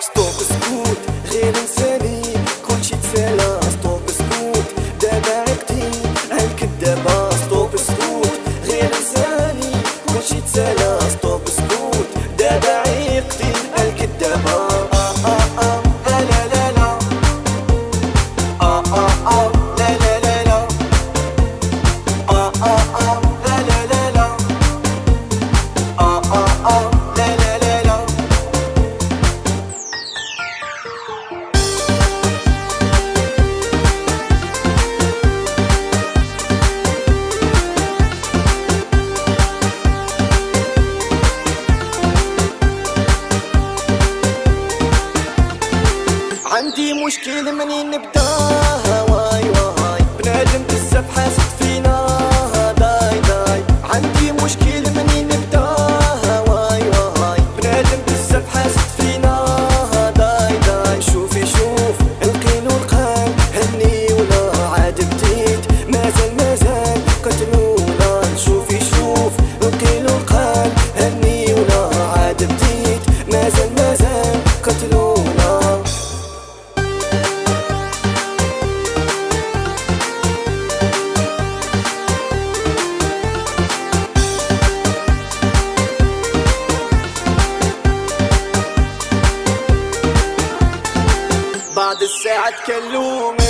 Estou com escudo, renascer المشكل منين نبدا هواي وهاي بنادم بزاف حاسد فينا بعد الساعة تكلومي